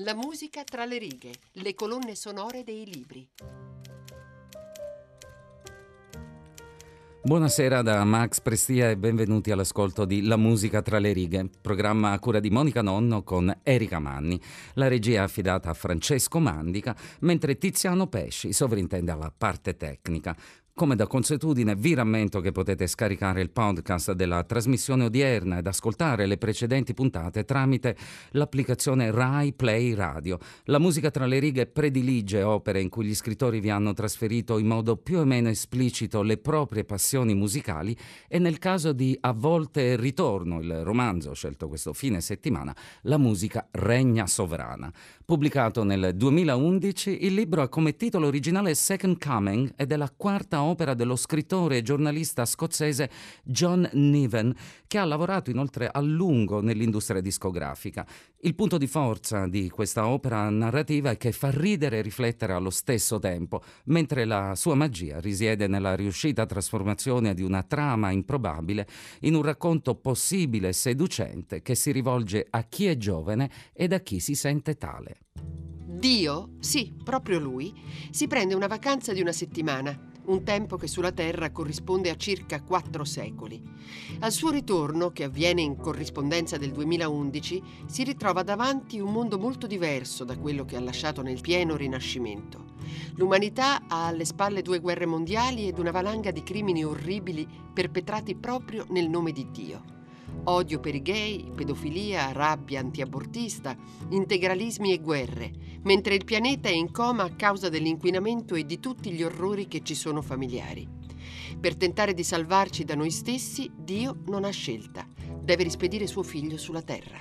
La musica tra le righe, le colonne sonore dei libri. Buonasera da Max Prestia e benvenuti all'ascolto di La musica tra le righe, programma a cura di Monica Nonno con Erika Manni. La regia è affidata a Francesco Mandica, mentre Tiziano Pesci sovrintende alla parte tecnica. Come da consuetudine vi rammento che potete scaricare il podcast della trasmissione odierna ed ascoltare le precedenti puntate tramite l'applicazione Rai Play Radio. La musica tra le righe predilige opere in cui gli scrittori vi hanno trasferito in modo più o meno esplicito le proprie passioni musicali e nel caso di A volte ritorno, il romanzo scelto questo fine settimana, la musica regna sovrana. Pubblicato nel 2011, il libro ha come titolo originale Second Coming ed è la quarta opera dello scrittore e giornalista scozzese John Niven, che ha lavorato inoltre a lungo nell'industria discografica. Il punto di forza di questa opera narrativa è che fa ridere e riflettere allo stesso tempo, mentre la sua magia risiede nella riuscita trasformazione di una trama improbabile in un racconto possibile e seducente che si rivolge a chi è giovane ed a chi si sente tale. Dio, sì, proprio lui, si prende una vacanza di una settimana un tempo che sulla Terra corrisponde a circa quattro secoli. Al suo ritorno, che avviene in corrispondenza del 2011, si ritrova davanti un mondo molto diverso da quello che ha lasciato nel pieno Rinascimento. L'umanità ha alle spalle due guerre mondiali ed una valanga di crimini orribili perpetrati proprio nel nome di Dio odio per i gay, pedofilia, rabbia antiabortista, integralismi e guerre, mentre il pianeta è in coma a causa dell'inquinamento e di tutti gli orrori che ci sono familiari. Per tentare di salvarci da noi stessi, Dio non ha scelta, deve rispedire suo figlio sulla terra.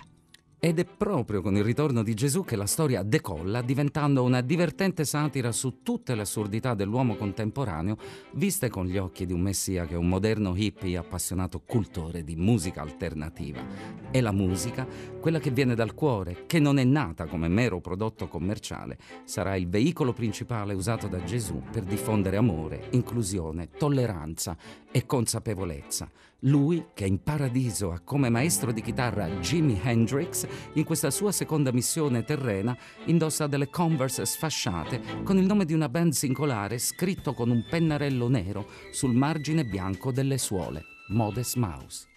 Ed è proprio con il ritorno di Gesù che la storia decolla, diventando una divertente satira su tutte le assurdità dell'uomo contemporaneo, viste con gli occhi di un messia che è un moderno hippie appassionato cultore di musica alternativa. E la musica, quella che viene dal cuore, che non è nata come mero prodotto commerciale, sarà il veicolo principale usato da Gesù per diffondere amore, inclusione, tolleranza e consapevolezza lui, che in paradiso ha come maestro di chitarra Jimi Hendrix, in questa sua seconda missione terrena indossa delle Converse sfasciate con il nome di una band singolare scritto con un pennarello nero sul margine bianco delle suole, Modest Mouse.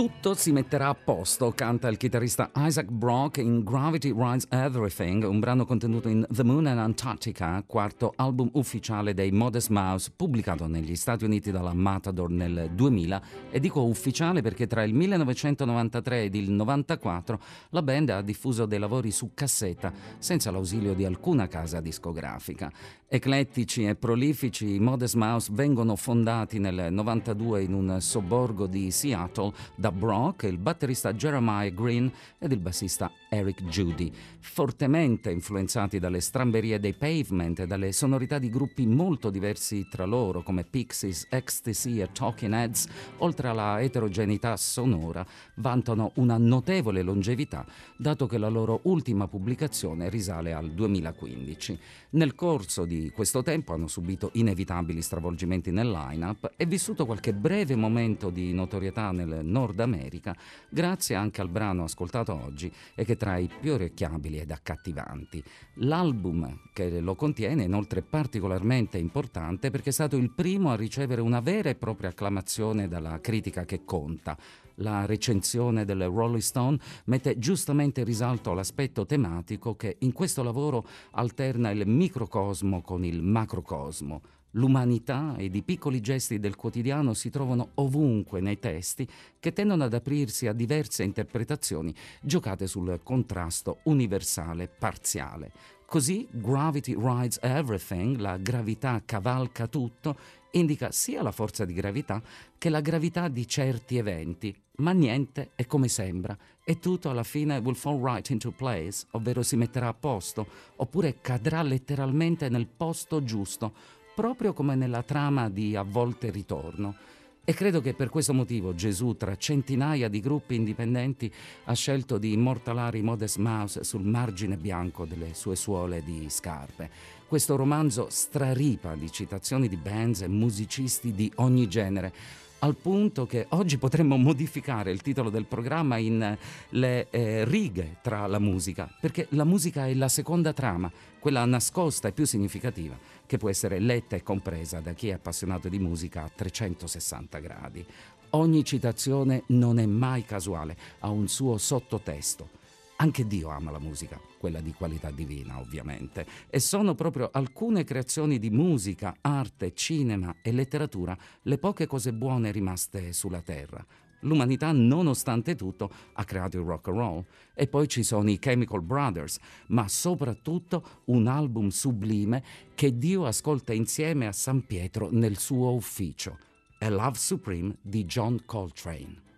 Tutto si metterà a posto, canta il chitarrista Isaac Brock in Gravity Rides Everything, un brano contenuto in The Moon and Antarctica, quarto album ufficiale dei Modest Mouse, pubblicato negli Stati Uniti dalla Matador nel 2000. E dico ufficiale perché tra il 1993 ed il 94 la band ha diffuso dei lavori su cassetta, senza l'ausilio di alcuna casa discografica. Eclettici e prolifici, i Modest Mouse vengono fondati nel 92 in un sobborgo di Seattle da Brock, il batterista Jeremiah Green ed il bassista Eric Judy, fortemente influenzati dalle stramberie dei Pavement e dalle sonorità di gruppi molto diversi tra loro come Pixies, Ecstasy e Talking Heads, oltre alla eterogeneità sonora, vantano una notevole longevità, dato che la loro ultima pubblicazione risale al 2015. Nel corso di questo tempo hanno subito inevitabili stravolgimenti nel line-up e vissuto qualche breve momento di notorietà nel Nord America, grazie anche al brano ascoltato oggi e che tra i più orecchiabili ed accattivanti. L'album che lo contiene è inoltre particolarmente importante perché è stato il primo a ricevere una vera e propria acclamazione dalla critica che conta. La recensione del Rolling Stone mette giustamente in risalto l'aspetto tematico che in questo lavoro alterna il microcosmo con il macrocosmo. L'umanità ed i piccoli gesti del quotidiano si trovano ovunque nei testi che tendono ad aprirsi a diverse interpretazioni giocate sul contrasto universale parziale. Così Gravity Rides Everything, la gravità cavalca tutto, indica sia la forza di gravità che la gravità di certi eventi, ma niente è come sembra e tutto alla fine will fall right into place, ovvero si metterà a posto, oppure cadrà letteralmente nel posto giusto, proprio come nella trama di A volte ritorno. E credo che per questo motivo Gesù, tra centinaia di gruppi indipendenti, ha scelto di immortalare i Modest Mouse sul margine bianco delle sue suole di scarpe. Questo romanzo straripa di citazioni di bands e musicisti di ogni genere, al punto che oggi potremmo modificare il titolo del programma in le eh, righe tra la musica, perché la musica è la seconda trama, quella nascosta e più significativa, che può essere letta e compresa da chi è appassionato di musica a 360 gradi. Ogni citazione non è mai casuale, ha un suo sottotesto. Anche Dio ama la musica, quella di qualità divina ovviamente, e sono proprio alcune creazioni di musica, arte, cinema e letteratura le poche cose buone rimaste sulla terra. L'umanità, nonostante tutto, ha creato il rock and roll. E poi ci sono i Chemical Brothers, ma soprattutto un album sublime che Dio ascolta insieme a San Pietro nel suo ufficio. A Love Supreme di John Coltrane.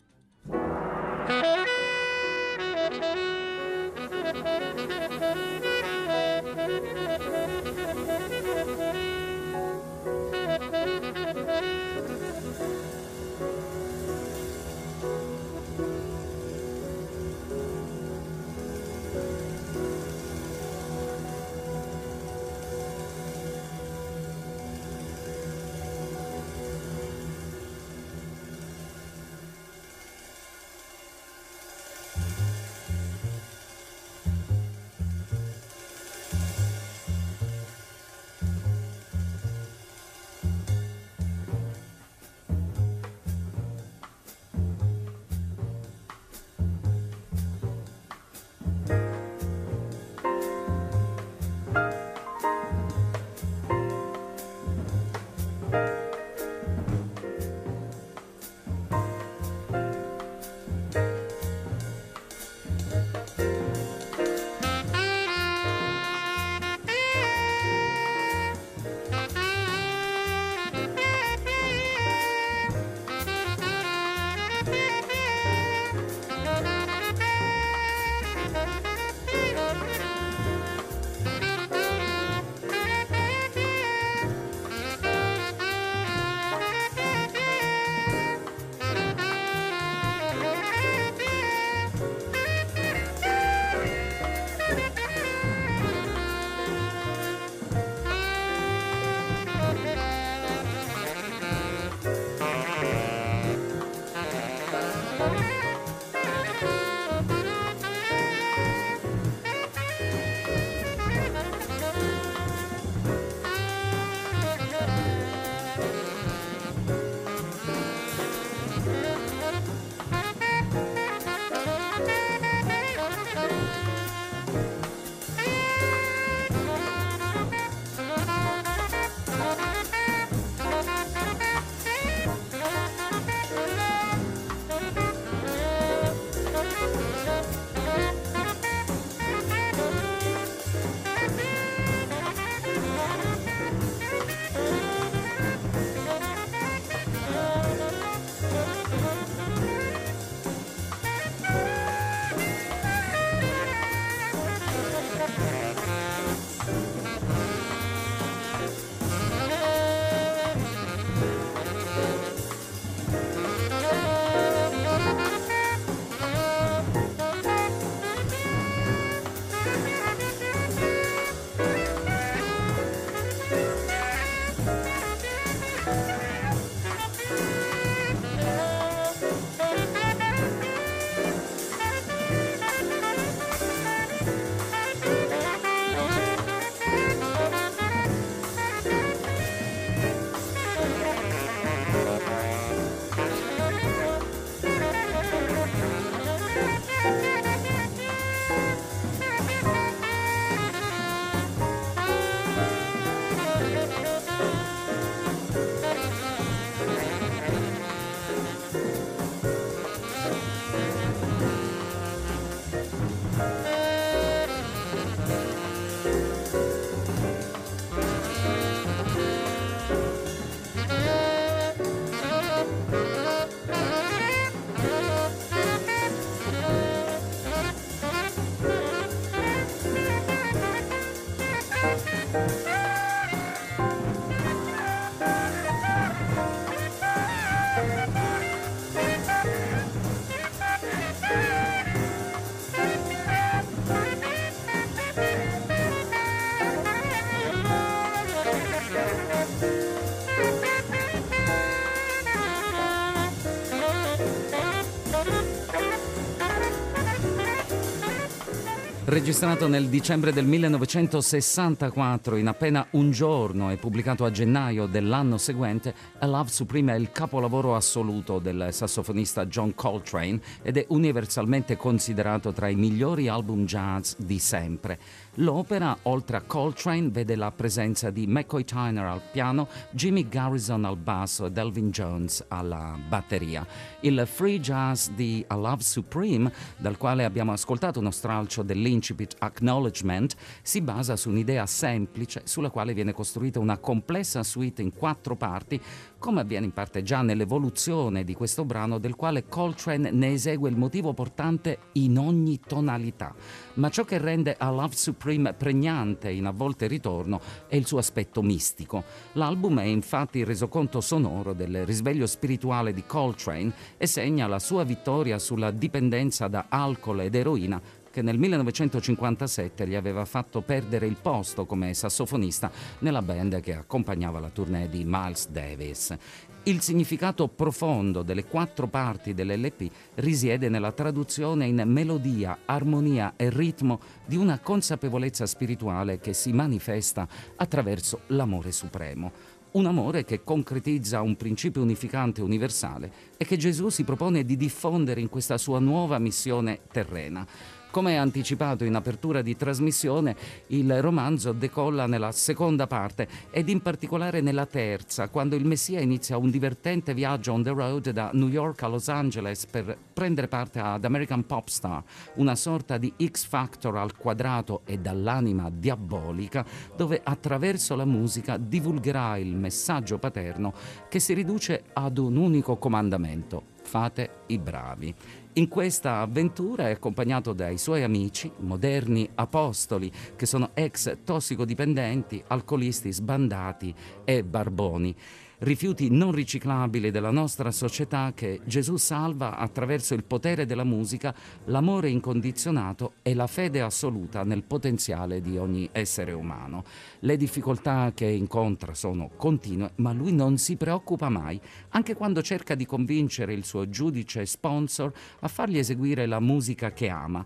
Registrato nel dicembre del 1964, in appena un giorno e pubblicato a gennaio dell'anno seguente, A Love Supreme è il capolavoro assoluto del sassofonista John Coltrane ed è universalmente considerato tra i migliori album jazz di sempre. L'opera, oltre a Coltrane, vede la presenza di McCoy Tyner al piano, Jimmy Garrison al basso e Delvin Jones alla batteria. Il free jazz di A Love Supreme, dal quale abbiamo ascoltato uno stralcio dell'incipit Acknowledgement, si basa su un'idea semplice sulla quale viene costruita una complessa suite in quattro parti, come avviene in parte già nell'evoluzione di questo brano, del quale Coltrane ne esegue il motivo portante in ogni tonalità. Ma ciò che rende A Love Supreme pregnante in A volte ritorno è il suo aspetto mistico. L'album è infatti il resoconto sonoro del risveglio spirituale di Coltrane e segna la sua vittoria sulla dipendenza da alcol ed eroina che nel 1957 gli aveva fatto perdere il posto come sassofonista nella band che accompagnava la tournée di Miles Davis. Il significato profondo delle quattro parti dell'LP risiede nella traduzione in melodia, armonia e ritmo di una consapevolezza spirituale che si manifesta attraverso l'amore supremo. Un amore che concretizza un principio unificante universale e che Gesù si propone di diffondere in questa sua nuova missione terrena. Come anticipato in apertura di trasmissione, il romanzo decolla nella seconda parte ed in particolare nella terza, quando il Messia inizia un divertente viaggio on the road da New York a Los Angeles per prendere parte ad American Pop Star, una sorta di X Factor al quadrato e dall'anima diabolica, dove attraverso la musica divulgherà il messaggio paterno che si riduce ad un unico comandamento, fate i bravi. In questa avventura è accompagnato dai suoi amici, moderni apostoli, che sono ex tossicodipendenti, alcolisti sbandati e barboni rifiuti non riciclabili della nostra società che Gesù salva attraverso il potere della musica, l'amore incondizionato e la fede assoluta nel potenziale di ogni essere umano. Le difficoltà che incontra sono continue, ma lui non si preoccupa mai, anche quando cerca di convincere il suo giudice sponsor a fargli eseguire la musica che ama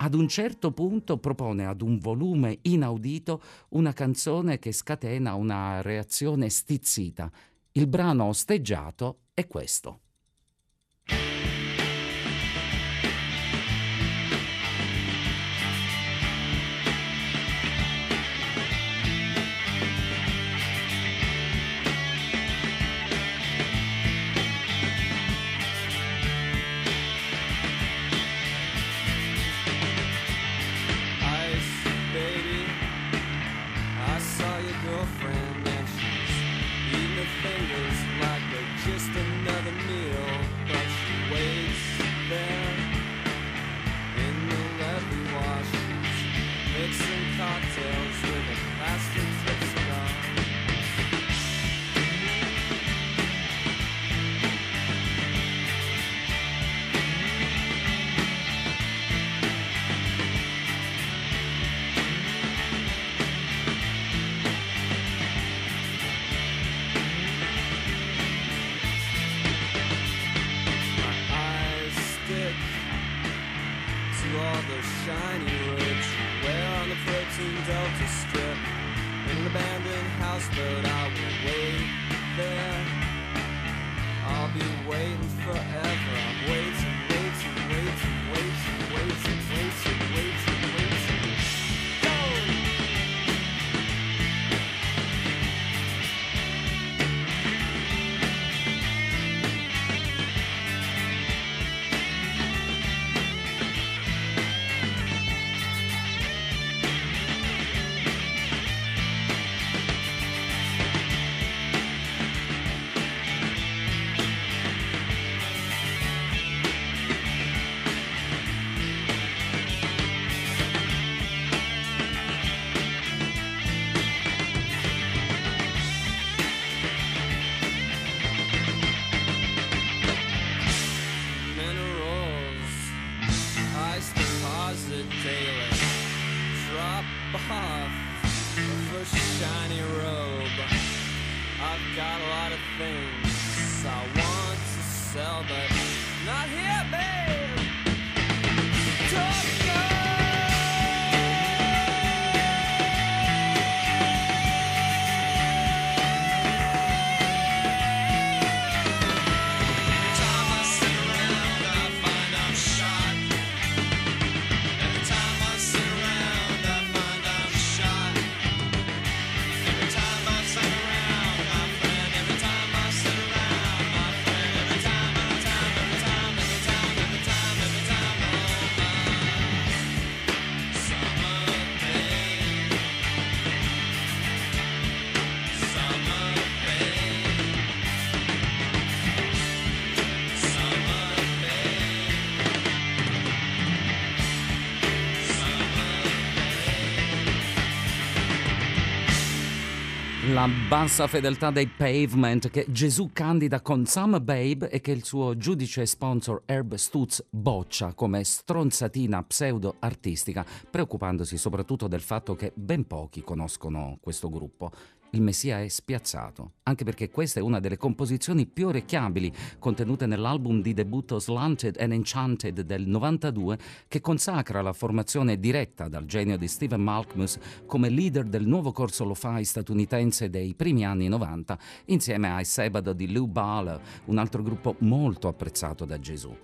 ad un certo punto propone ad un volume inaudito una canzone che scatena una reazione stizzita il brano osteggiato è questo. waiting forever. Not here, babe. Bassa fedeltà dei Pavement che Gesù candida con Some Babe e che il suo giudice sponsor Herb Stutz boccia come stronzatina pseudo-artistica, preoccupandosi soprattutto del fatto che ben pochi conoscono questo gruppo. Il Messia è spiazzato, anche perché questa è una delle composizioni più orecchiabili contenute nell'album di debutto Slanted and Enchanted del 92 che consacra la formazione diretta dal genio di Steven Malkmus come leader del nuovo corso lo-fi statunitense dei primi anni 90 insieme ai Sabado di Lou Bala, un altro gruppo molto apprezzato da Gesù.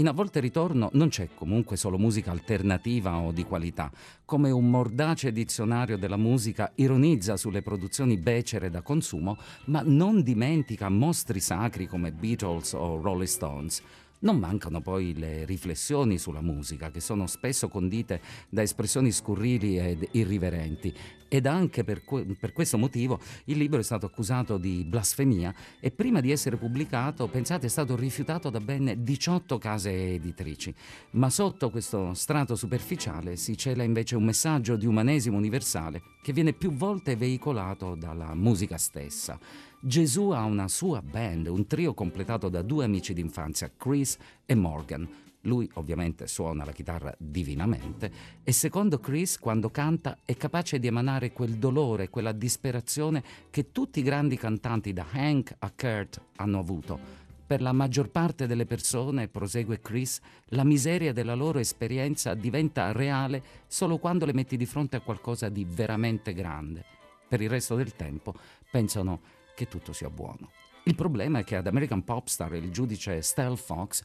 In A volte ritorno non c'è comunque solo musica alternativa o di qualità. Come un mordace dizionario della musica ironizza sulle produzioni becere da consumo, ma non dimentica mostri sacri come Beatles o Rolling Stones. Non mancano poi le riflessioni sulla musica, che sono spesso condite da espressioni scurrili ed irriverenti, ed anche per, per, questo motivo il libro è stato accusato di blasfemia e prima di essere pubblicato, pensate, è stato rifiutato da ben 18 case editrici. Ma sotto questo strato superficiale si cela invece un messaggio di umanesimo universale che viene più volte veicolato dalla musica stessa. Gesù ha una sua band, un trio completato da due amici d'infanzia, Chris e Morgan. Lui ovviamente suona la chitarra divinamente e secondo Chris quando canta è capace di emanare quel dolore, quella disperazione che tutti i grandi cantanti da Hank a Kurt hanno avuto. Per la maggior parte delle persone, prosegue Chris, la miseria della loro esperienza diventa reale solo quando le metti di fronte a qualcosa di veramente grande. Per il resto del tempo pensano che tutto sia buono. Il problema è che ad American Popstar il giudice Stell Fox,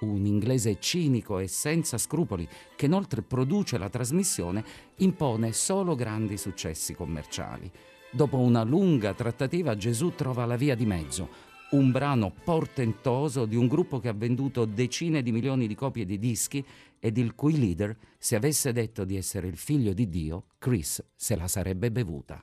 un inglese cinico e senza scrupoli, che inoltre produce la trasmissione, impone solo grandi successi commerciali. Dopo una lunga trattativa Gesù trova la via di mezzo, un brano portentoso di un gruppo che ha venduto decine di milioni di copie di dischi ed il cui leader, se avesse detto di essere il figlio di Dio, Chris se la sarebbe bevuta.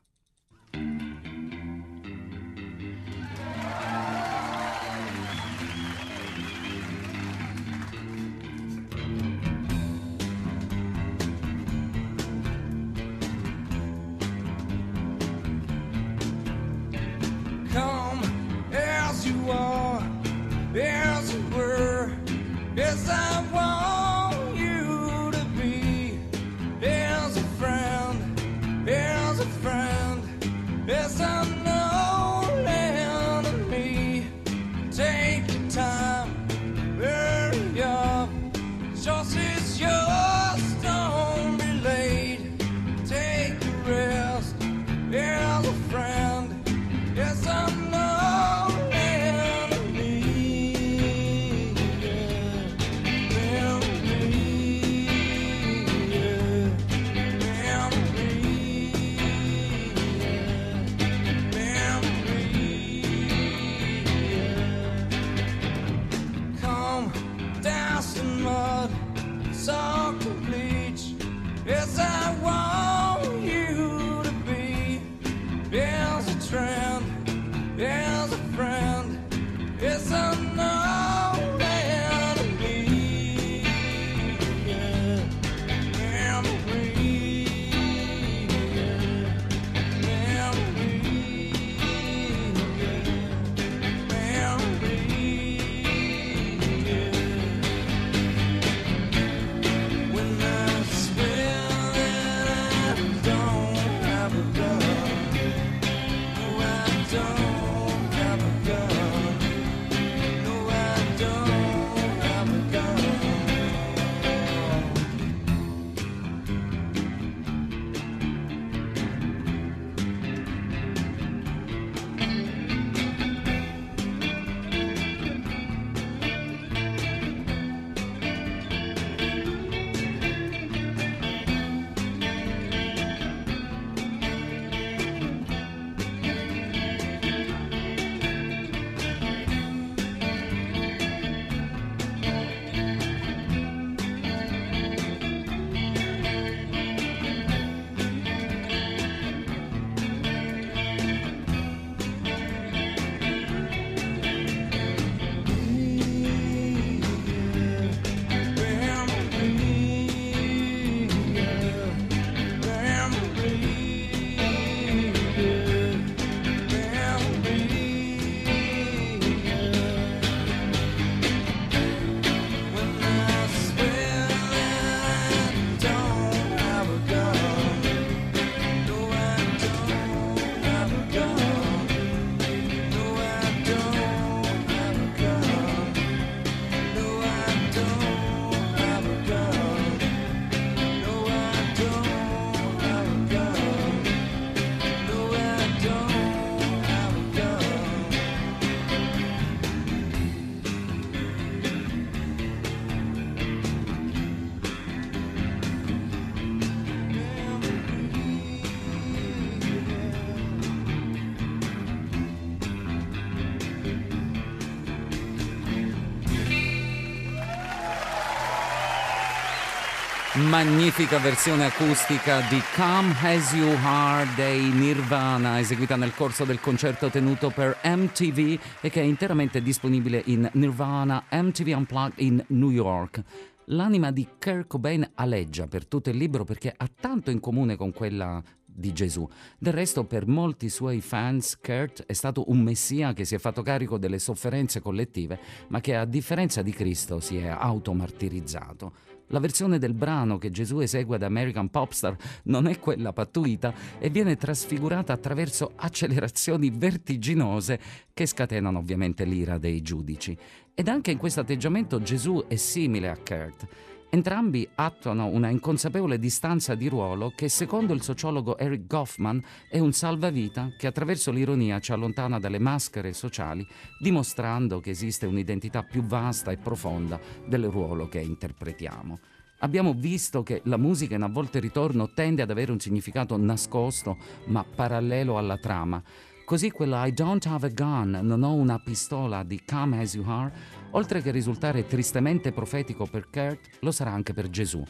Magnifica versione acustica di Come As You Are dei Nirvana, eseguita nel corso del concerto tenuto per MTV e che è interamente disponibile in Nirvana MTV Unplugged in New York. L'anima di Kurt Cobain aleggia per tutto il libro perché ha tanto in comune con quella di Gesù. Del resto, per molti suoi fans, Kurt è stato un messia che si è fatto carico delle sofferenze collettive, ma che a differenza di Cristo si è automartirizzato. La versione del brano che Gesù esegue ad American Popstar non è quella pattuita e viene trasfigurata attraverso accelerazioni vertiginose che scatenano ovviamente l'ira dei giudici. Ed anche in questo atteggiamento Gesù è simile a Kurt. Entrambi attuano una inconsapevole distanza di ruolo che, secondo il sociologo Eric Goffman, è un salvavita che attraverso l'ironia ci allontana dalle maschere sociali, dimostrando che esiste un'identità più vasta e profonda del ruolo che interpretiamo. Abbiamo visto che la musica in a volte ritorno tende ad avere un significato nascosto ma parallelo alla trama Così quella I don't have a gun, non ho una pistola di Come As You Are, oltre che risultare tristemente profetico per Kurt, lo sarà anche per Gesù.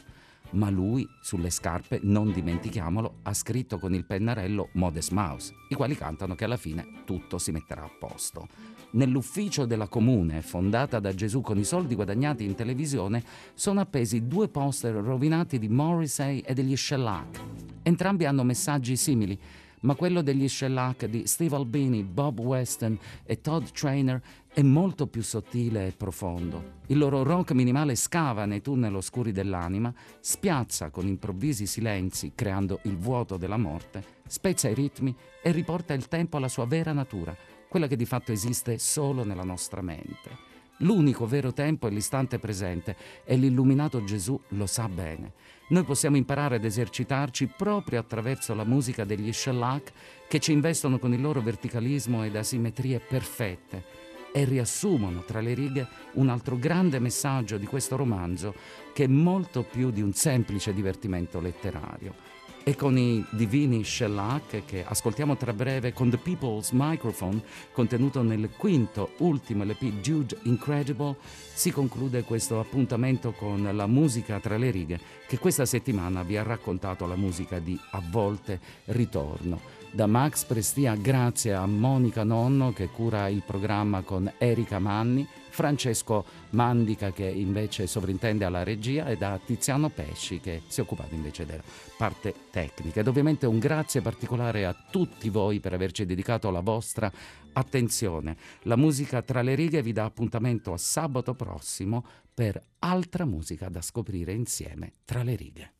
Ma lui, sulle scarpe, non dimentichiamolo, ha scritto con il pennarello Modest Mouse, i quali cantano che alla fine tutto si metterà a posto. Nell'ufficio della comune, fondata da Gesù con i soldi guadagnati in televisione, sono appesi due poster rovinati di Morrissey e degli Shellac. Entrambi hanno messaggi simili ma quello degli shellac di Steve Albini, Bob Weston e Todd Trainer è molto più sottile e profondo. Il loro rock minimale scava nei tunnel oscuri dell'anima, spiazza con improvvisi silenzi, creando il vuoto della morte, spezza i ritmi e riporta il tempo alla sua vera natura, quella che di fatto esiste solo nella nostra mente. L'unico vero tempo è l'istante presente e l'illuminato Gesù lo sa bene. Noi possiamo imparare ad esercitarci proprio attraverso la musica degli shellac che ci investono con il loro verticalismo ed asimmetrie perfette e riassumono tra le righe un altro grande messaggio di questo romanzo che è molto più di un semplice divertimento letterario e con i divini shellac che ascoltiamo tra breve con The People's Microphone, contenuto nel quinto ultimo LP Jude Incredible, si conclude questo appuntamento con la musica tra le righe che questa settimana vi ha raccontato la musica di A volte ritorno. Da Max Prestia grazie a Monica Nonno che cura il programma con Erika Manni Francesco Mandica che invece sovrintende alla regia e da Tiziano Pesci che si è occupato invece della parte tecnica. Ed ovviamente un grazie particolare a tutti voi per averci dedicato la vostra attenzione. La musica tra le righe vi dà appuntamento a sabato prossimo per altra musica da scoprire insieme tra le righe.